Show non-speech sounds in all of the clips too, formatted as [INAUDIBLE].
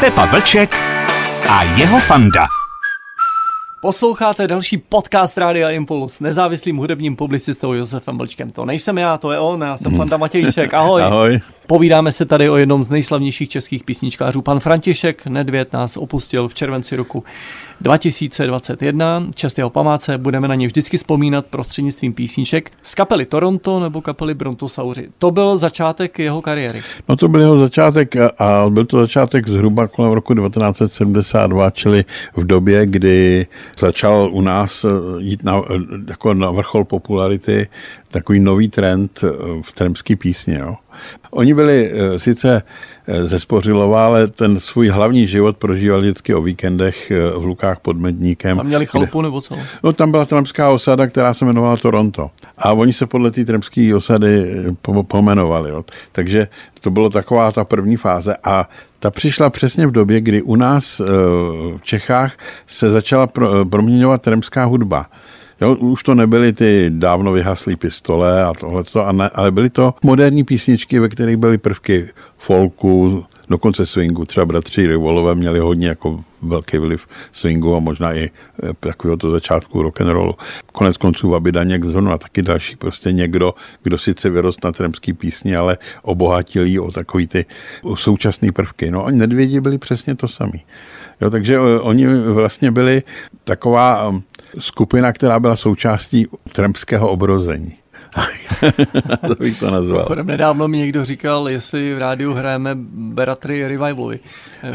Pepa Vlček a jeho fanda. Posloucháte další podcast Rádia Impuls nezávislým hudebním publicistou Josefem Vlčkem. To nejsem já, to je on, já jsem Fanda [LAUGHS] Matějček. Ahoj. Ahoj. Povídáme se tady o jednom z nejslavnějších českých písničkářů. Pan František Nedvěd nás opustil v červenci roku 2021. Čest jeho památce, budeme na ně vždycky vzpomínat prostřednictvím písniček z kapely Toronto nebo kapely Brontosauři. To byl začátek jeho kariéry. No to byl jeho začátek a byl to začátek zhruba kolem roku 1972, čili v době, kdy začal u nás jít na, jako na vrchol popularity takový nový trend v tremský písně. Jo. Oni byli eh, sice eh, ze Spořilova, ale ten svůj hlavní život prožívali vždycky o víkendech eh, v Lukách pod Medníkem. Tam měli chalupu nebo co? No tam byla tremská osada, která se jmenovala Toronto. A oni se podle té tremské osady pomenovali. Jo. Takže to bylo taková ta první fáze. A ta přišla přesně v době, kdy u nás v Čechách se začala proměňovat tremská hudba. Jo, už to nebyly ty dávno vyhaslé pistole a tohleto, ale byly to moderní písničky, ve kterých byly prvky folku, dokonce swingu. Třeba bratři Rivolové měli hodně jako velký vliv swingu a možná i eh, takového to začátku rock and rollu. Konec konců Vaby Daněk a taky další prostě někdo, kdo sice vyrost na tremský písni, ale obohatil jí o takový ty současné prvky. No a Nedvědi byli přesně to samý. Jo, takže eh, oni vlastně byli taková skupina, která byla součástí trampského obrození. [LAUGHS] to bych to nazval. Chodem nedávno mi někdo říkal, jestli v rádiu hrajeme Beratry Revivalovi.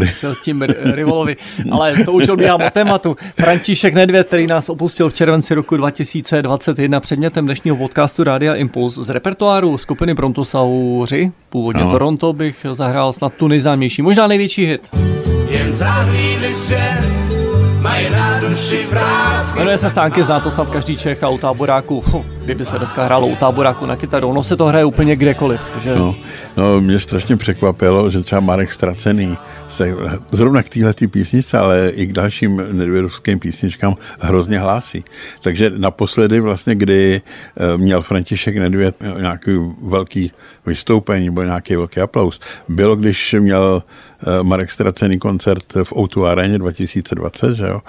Myslel tím Rivalovi. Ale to už odbíhám o tématu. František Nedvěd, který nás opustil v červenci roku 2021 předmětem dnešního podcastu Rádia Impuls z repertoáru skupiny Brontosauři, původně no. Toronto, bych zahrál snad tu nejznámější, možná největší hit. Jen svět mají na duši vrázky. Jmenuje se Stánky, zná to snad každý Čech a u táboráku, kdyby se dneska hrálo u táboráku na kytaru, ono se to hraje úplně kdekoliv. Že? No, no, mě strašně překvapilo, že třeba Marek Stracený se zrovna k téhle písničce, ale i k dalším nedvědovským písničkám hrozně hlásí. Takže naposledy vlastně, kdy eh, měl František Nedvěd nějaký velký vystoupení nebo nějaký velký aplaus, bylo, když měl eh, Marek Stracený koncert v O2 aréně 2020, že jo?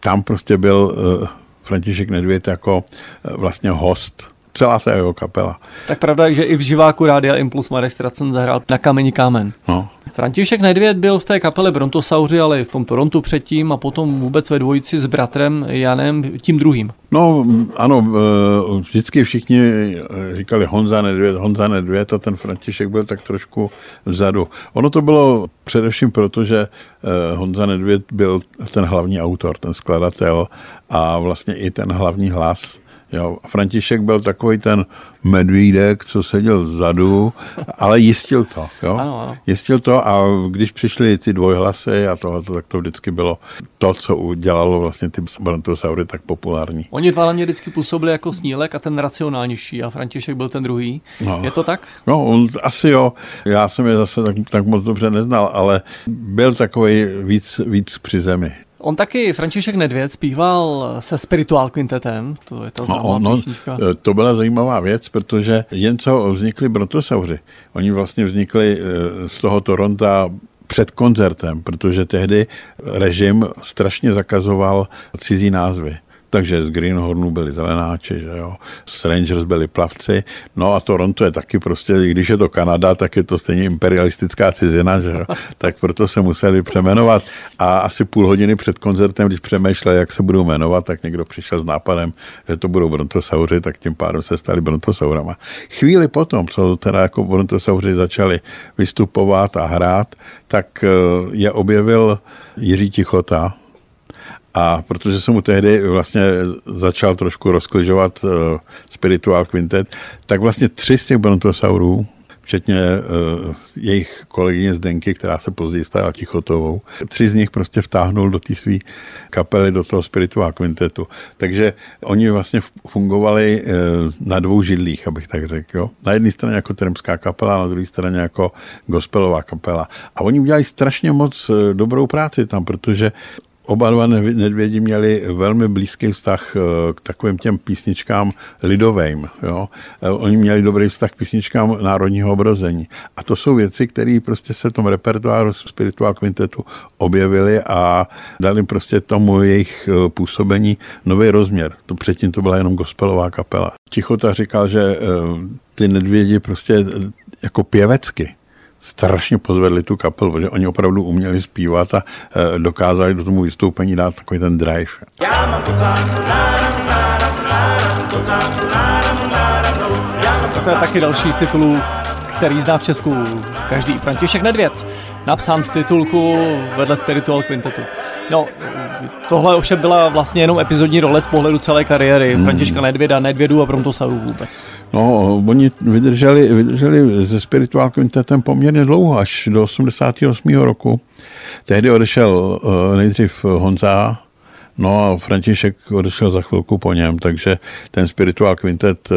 Tam prostě byl eh, František Nedvěd jako vlastně host celá ta jeho kapela. Tak pravda je, že i v živáku Rádia Impuls Marek Stracen zahrál na kameni kámen. No. František Nedvěd byl v té kapele Brontosauři, ale i v tom Torontu předtím a potom vůbec ve dvojici s bratrem Janem, tím druhým. No ano, eh, vždycky všichni říkali Honza Nedvěd, Honza Nedvěd a ten František byl tak trošku vzadu. Ono to bylo především proto, že eh, Honza Nedvěd byl ten hlavní autor, ten skladatel a vlastně i ten hlavní hlas Jo, František byl takový ten medvídek, co seděl vzadu, ale jistil to. Jo? Ano, ano. Jistil to a když přišly ty dvojhlasy a tohle, tak to vždycky bylo to, co udělalo vlastně ty brontosaury tak populární. Oni dva na mě vždycky působili jako snílek a ten racionálnější a František byl ten druhý. No. Je to tak? No, on, asi jo. Já jsem je zase tak, tak moc dobře neznal, ale byl takový víc, víc při zemi. On taky, František Nedvěd, zpíval se Spiritual Quintetem, to je ta známá no, no, písnička. To byla zajímavá věc, protože jen co vznikli brontosauři, oni vlastně vznikli eh, z toho Toronta před koncertem, protože tehdy režim strašně zakazoval cizí názvy takže z Greenhornu byli zelenáči, že jo, z Rangers byli plavci, no a Toronto je taky prostě, když je to Kanada, tak je to stejně imperialistická cizina, že jo, [LAUGHS] tak proto se museli přemenovat a asi půl hodiny před koncertem, když přemýšleli, jak se budou jmenovat, tak někdo přišel s nápadem, že to budou brontosauři, tak tím pádem se stali brontosaurama. Chvíli potom, co teda jako brontosauři začali vystupovat a hrát, tak eh, je objevil Jiří Tichota, a protože jsem mu tehdy vlastně začal trošku rozkližovat uh, Spiritual Quintet, tak vlastně tři z těch brontosaurů, včetně uh, jejich kolegyně Zdenky, která se později stala Tichotovou. Tři z nich prostě vtáhnul do té své kapely, do toho Spiritual Quintetu. Takže oni vlastně fungovali uh, na dvou židlích, abych tak řekl. Jo? Na jedné straně jako tremská kapela, na druhé straně jako gospelová kapela. A oni udělali strašně moc dobrou práci tam, protože Oba dva nedvědi měli velmi blízký vztah eh, k takovým těm písničkám lidovým. Jo? Eh, oni měli dobrý vztah k písničkám národního obrození. A to jsou věci, které prostě se v tom repertoáru spirituál kvintetu objevily a dali prostě tomu jejich eh, působení nový rozměr. To předtím to byla jenom gospelová kapela. Tichota říkal, že ty nedvědi prostě jako pěvecky strašně pozvedli tu kapelu, protože oni opravdu uměli zpívat a e, dokázali do tomu vystoupení dát takový ten drive. To je taky další z titulů, který zná v Česku každý. František Nedvěd, napsán v titulku vedle Spiritual Quintetu. No, tohle ovšem byla vlastně jenom epizodní role z pohledu celé kariéry hmm. Františka Nedvěda, Nedvědu a Brontosaurů vůbec. No, oni vydrželi, vydrželi se Spiritual Quintetem poměrně dlouho, až do 88. roku. Tehdy odešel uh, nejdřív Honza, No a František odešel za chvilku po něm, takže ten spirituál kvintet eh,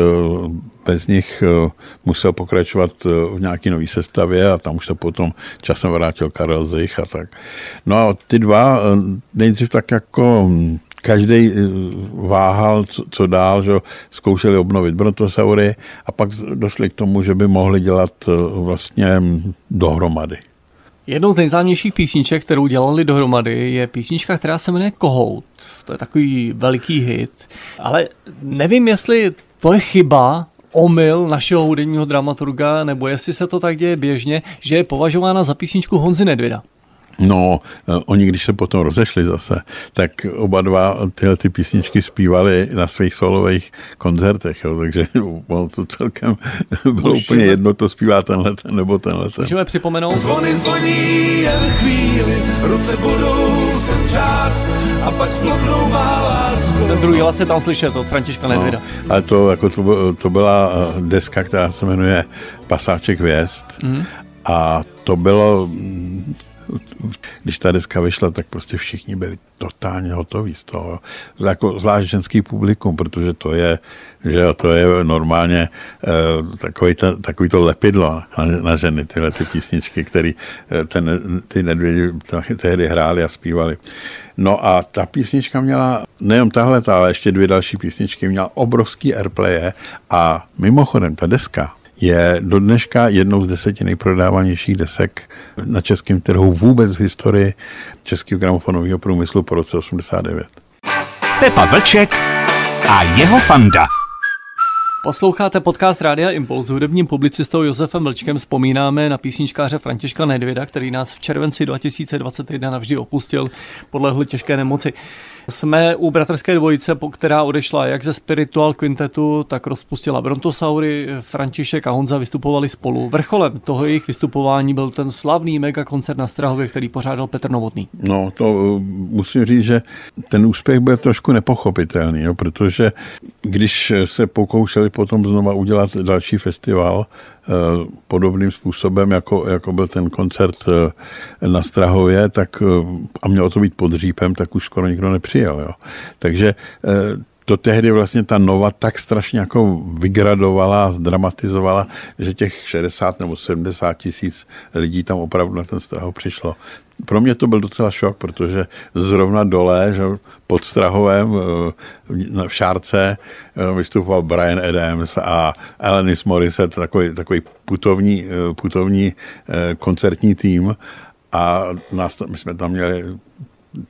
bez nich eh, musel pokračovat eh, v nějaké nové sestavě a tam už se potom časem vrátil Karel Zich a tak. No a ty dva nejdřív tak jako hm, každý váhal, co, co dál, že zkoušeli obnovit brontosaury a pak došli k tomu, že by mohli dělat vlastně hm, dohromady. Jednou z nejznámějších písniček, kterou dělali dohromady, je písnička, která se jmenuje Kohout. To je takový veliký hit. Ale nevím, jestli to je chyba, omyl našeho hudebního dramaturga, nebo jestli se to tak děje běžně, že je považována za písničku Honzy Nedvěda. No, eh, oni když se potom rozešli zase, tak oba dva tyhle ty písničky zpívali na svých solových koncertech, jo, takže bylo [LAUGHS] to celkem [LAUGHS] bylo Můžeme, úplně jedno, to zpívá tenhle ten nebo tenhle ten. Můžeme připomenout? Zvony zvoní jen chvíli, ruce budou se třást a pak zmoknou má lásku. Ten druhý hlas je tam slyšet od Františka Nedvěda. No, ale to, jako to, to byla eh, deska, která se jmenuje Pasáček věst mm. a to bylo [LAUGHS] když ta deska vyšla, tak prostě všichni byli totálně hotoví z toho. Jako zvlášť ženský publikum, protože to je, že to je normálně uh, takový, ta, takový to lepidlo na, na ženy, tyhle ty písničky, které uh, ten, ty nedvědi tehdy hráli a zpívali. No a ta písnička měla, nejen tahle, ale ještě dvě další písničky, měla obrovský airplay a mimochodem ta deska je do dneška jednou z deseti nejprodávanějších desek na českém trhu vůbec v historii českého gramofonového průmyslu po roce 89. Pepa Vlček a jeho fanda. Posloucháte podcast Rádia Impuls. Hudebním publicistou Josefem Vlčkem vzpomínáme na písničkáře Františka Nedvěda, který nás v červenci 2021 navždy opustil podle těžké nemoci. Jsme u bratrské dvojice, která odešla jak ze Spiritual Quintetu, tak rozpustila Brontosaury. František a Honza vystupovali spolu. Vrcholem toho jejich vystupování byl ten slavný megakoncert na Strahově, který pořádal Petr Novotný. No, to uh, musím říct, že ten úspěch byl trošku nepochopitelný, jo, protože když se pokoušeli potom znova udělat další festival, Eh, podobným způsobem, jako, jako byl ten koncert eh, na Strahově, tak, eh, a mělo to být pod Řípem, tak už skoro nikdo nepřijel. Jo. Takže to tehdy vlastně ta Nova tak strašně jako vygradovala, zdramatizovala, že těch 60 nebo 70 tisíc lidí tam opravdu na ten Strahov přišlo pro mě to byl docela šok, protože zrovna dole, že pod Strahovem eh, v Šárce eh, vystupoval Brian Adams a Alanis Morissette, takový, takový putovní, eh, putovní koncertní tým a nás, my jsme tam měli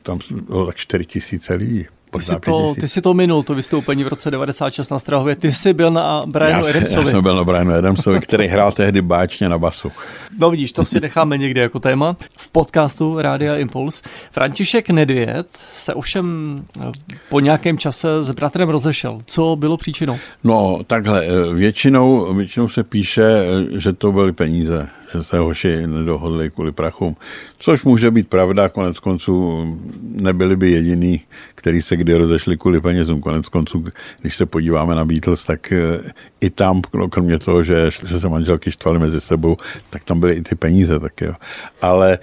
tam bylo tak 4 tisíce lidí. Ty jsi, to, ty jsi to minul, to vystoupení v roce 96 na Strahově. Ty jsi byl na Brianu já, Adamsovi. Já jsem byl na Brianu Adamsovi, který hrál tehdy báčně na basu. No vidíš, to si necháme někde jako téma. V podcastu Rádia Impuls. František Nedvěd se ovšem eh, po nějakém čase s bratrem rozešel. Co bylo příčinou? No takhle, eh, většinou, většinou se píše, eh, že to byly peníze že se hoši nedohodli kvůli prachům. Což může být pravda, konec konců nebyli by jediný, který se kdy rozešli kvůli penězům. Konec konců, když se podíváme na Beatles, tak eh, i tam, no, kromě toho, že, že se manželky štvali mezi sebou, tak tam byly i ty peníze taky. Jo. Ale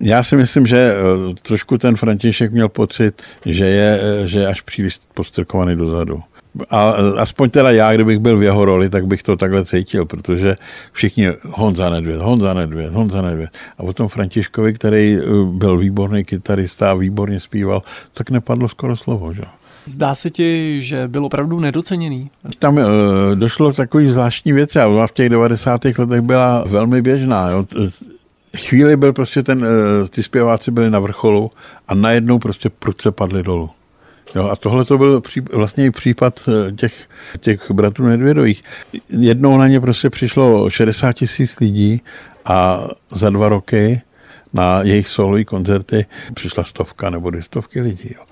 já si myslím, že eh, trošku ten František měl pocit, že je, že je až příliš postrkovaný dozadu A aspoň teda já, kdybych byl v jeho roli, tak bych to takhle cítil, protože všichni Honza Nedvěd, Honza Nedvěd, Honza Nedvěd. A o tom Františkovi, který eh, byl výborný kytarista a výborně zpíval, tak nepadlo skoro slovo. Že? Zdá se ti, že byl opravdu nedoceněný? Tam e, došlo k takový zvláštní věci a v těch 90. letech byla velmi běžná. Jo. Chvíli byl prostě ten, ty zpěváci byli na vrcholu a najednou prostě prudce padli dolů. Jo, a tohle to byl pří, vlastně případ eh, těch, těch bratrů Nedvědových. Jednou na ně prostě přišlo 60 tisíc lidí a za dva roky na jejich solový koncerty přišla stovka nebo dvě stovky lidí. Jo.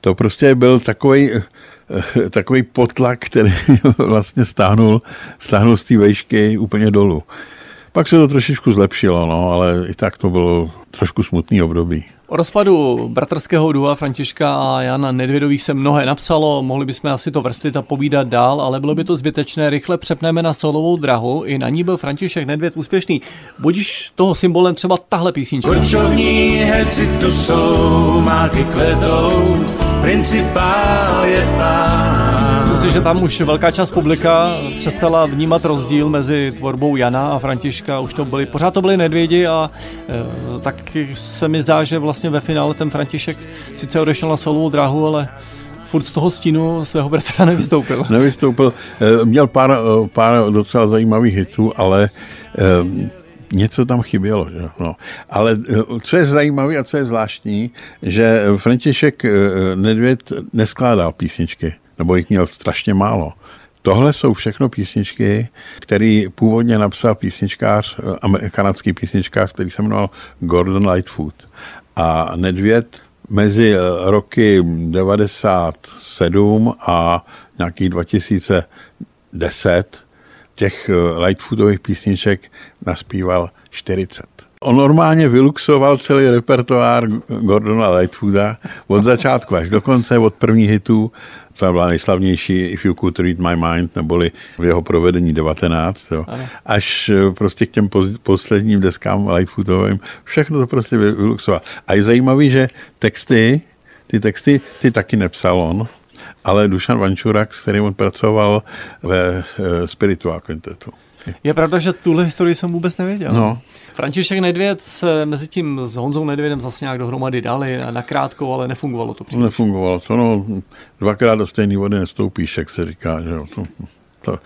To prostě byl takový eh, takový potlak, který [LAUGHS] vlastně stáhnul, stáhnul z té vejšky úplně dolů. Pak se to trošičku zlepšilo, no, ale i tak to bylo trošku smutný období. O rozpadu bratrského dua Františka a Jana Nedvědových se mnohé napsalo, mohli bychom asi to vrstvit a povídat dál, ale bylo by to zbytečné, rychle přepneme na solovou drahu, i na ní byl František Nedvěd úspěšný. Budíš toho symbolem třeba tahle písnička. Korčovní herci tu jsou, máky kvetou, principál je pán. Si, že tam už velká část publika přestala vnímat rozdíl mezi tvorbou Jana a Františka. Už to byly, pořád to byly nedvědi a e, tak se mi zdá, že vlastně ve finále ten František sice odešel na solovou dráhu, ale furt z toho stínu svého bratra nevystoupil. [LAUGHS] Nevystoupil. E, měl pár, e, pár docela zajímavých hitů, ale něco tam chybělo. Že? No. Ale co je zajímavé a co je zvláštní, že František Nedvěd neskládal písničky nebo jich měl strašně málo. Tohle jsou všechno písničky, který původně napsal písničkář, eh, kanadský písničkář, který se jmenoval Gordon Lightfoot. A Nedvěd mezi eh, roky 97 a nějakých 2010 těch eh, Lightfootových písniček naspíval 40. On normálně vyluxoval celý repertoár Gordona Lightfooda od začátku až do konce, od prvních hitů ta byla nejslavnější If You Could Read My Mind, neboli v jeho provedení 19, jo. až eh, prostě k těm posledním deskám Lightfootovým, všechno to prostě vyluxoval. A je zajímavý, že texty, ty texty, ty taky nepsal on, ale Dušan Vančurak, s kterým on pracoval ve eh, Spiritual Quintetu. [LAUGHS] Je pravda, že tuhle historii jsem vůbec nevěděl. No, František Nedvěd se mezi tím s Honzou Nedvědem zase nějak dohromady dali na krátko, ale nefungovalo to příliš. Nefungovalo to, no, dvakrát do stejné vody nestoupíš, jak se říká, že jo, to, to,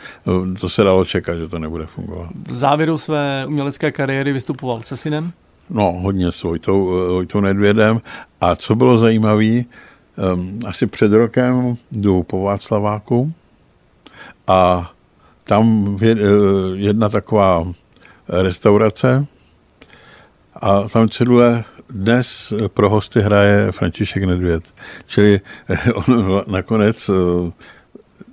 to se dalo čekat, že to nebude fungovat. V závěru své umělecké kariéry vystupoval se synem? No, hodně s Vojtou, Vojtou Nedvědem. A co bylo zajímavé, um, asi před rokem jdu po Václaváku a tam je, jedna taková restaurace, a tam cedule dnes pro hosty hraje František Nedvěd. Čili on [LAUGHS] nakonec, eh,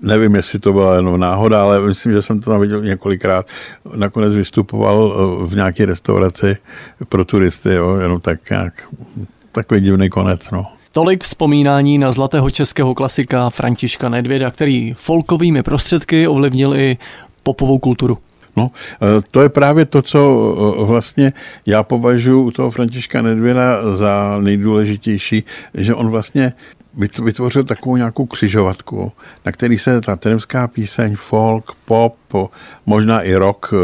nevím, jestli to byla jenom náhoda, ale myslím, že jsem to tam viděl několikrát, nakonec vystupoval eh, v nějaké restauraci pro turisty, jo, jenom tak nějak, takový divný konec, no. Tolik vzpomínání na zlatého českého klasika Františka Nedvěda, který folkovými prostředky ovlivnil i popovou kulturu. No, e, to je právě to, co e, vlastně já považuji u toho Františka Nedvěda za nejdůležitější, že on vlastně vytvořil takovou nějakou křižovatku, na který se ta tremská píseň, folk, pop, možná i rock e,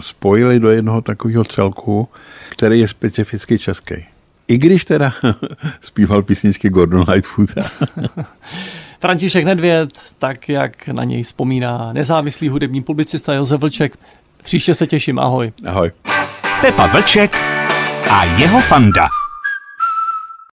spojili do jednoho takového celku, který je specificky český. I když teda [LAUGHS] zpíval písničky Gordon Lightfoota. [LAUGHS] František Nedvěd, tak jak na něj vzpomíná nezávislý hudební publicista Josef Vlček. Příště se těším, ahoj. Ahoj. Pepa Vlček a jeho fanda.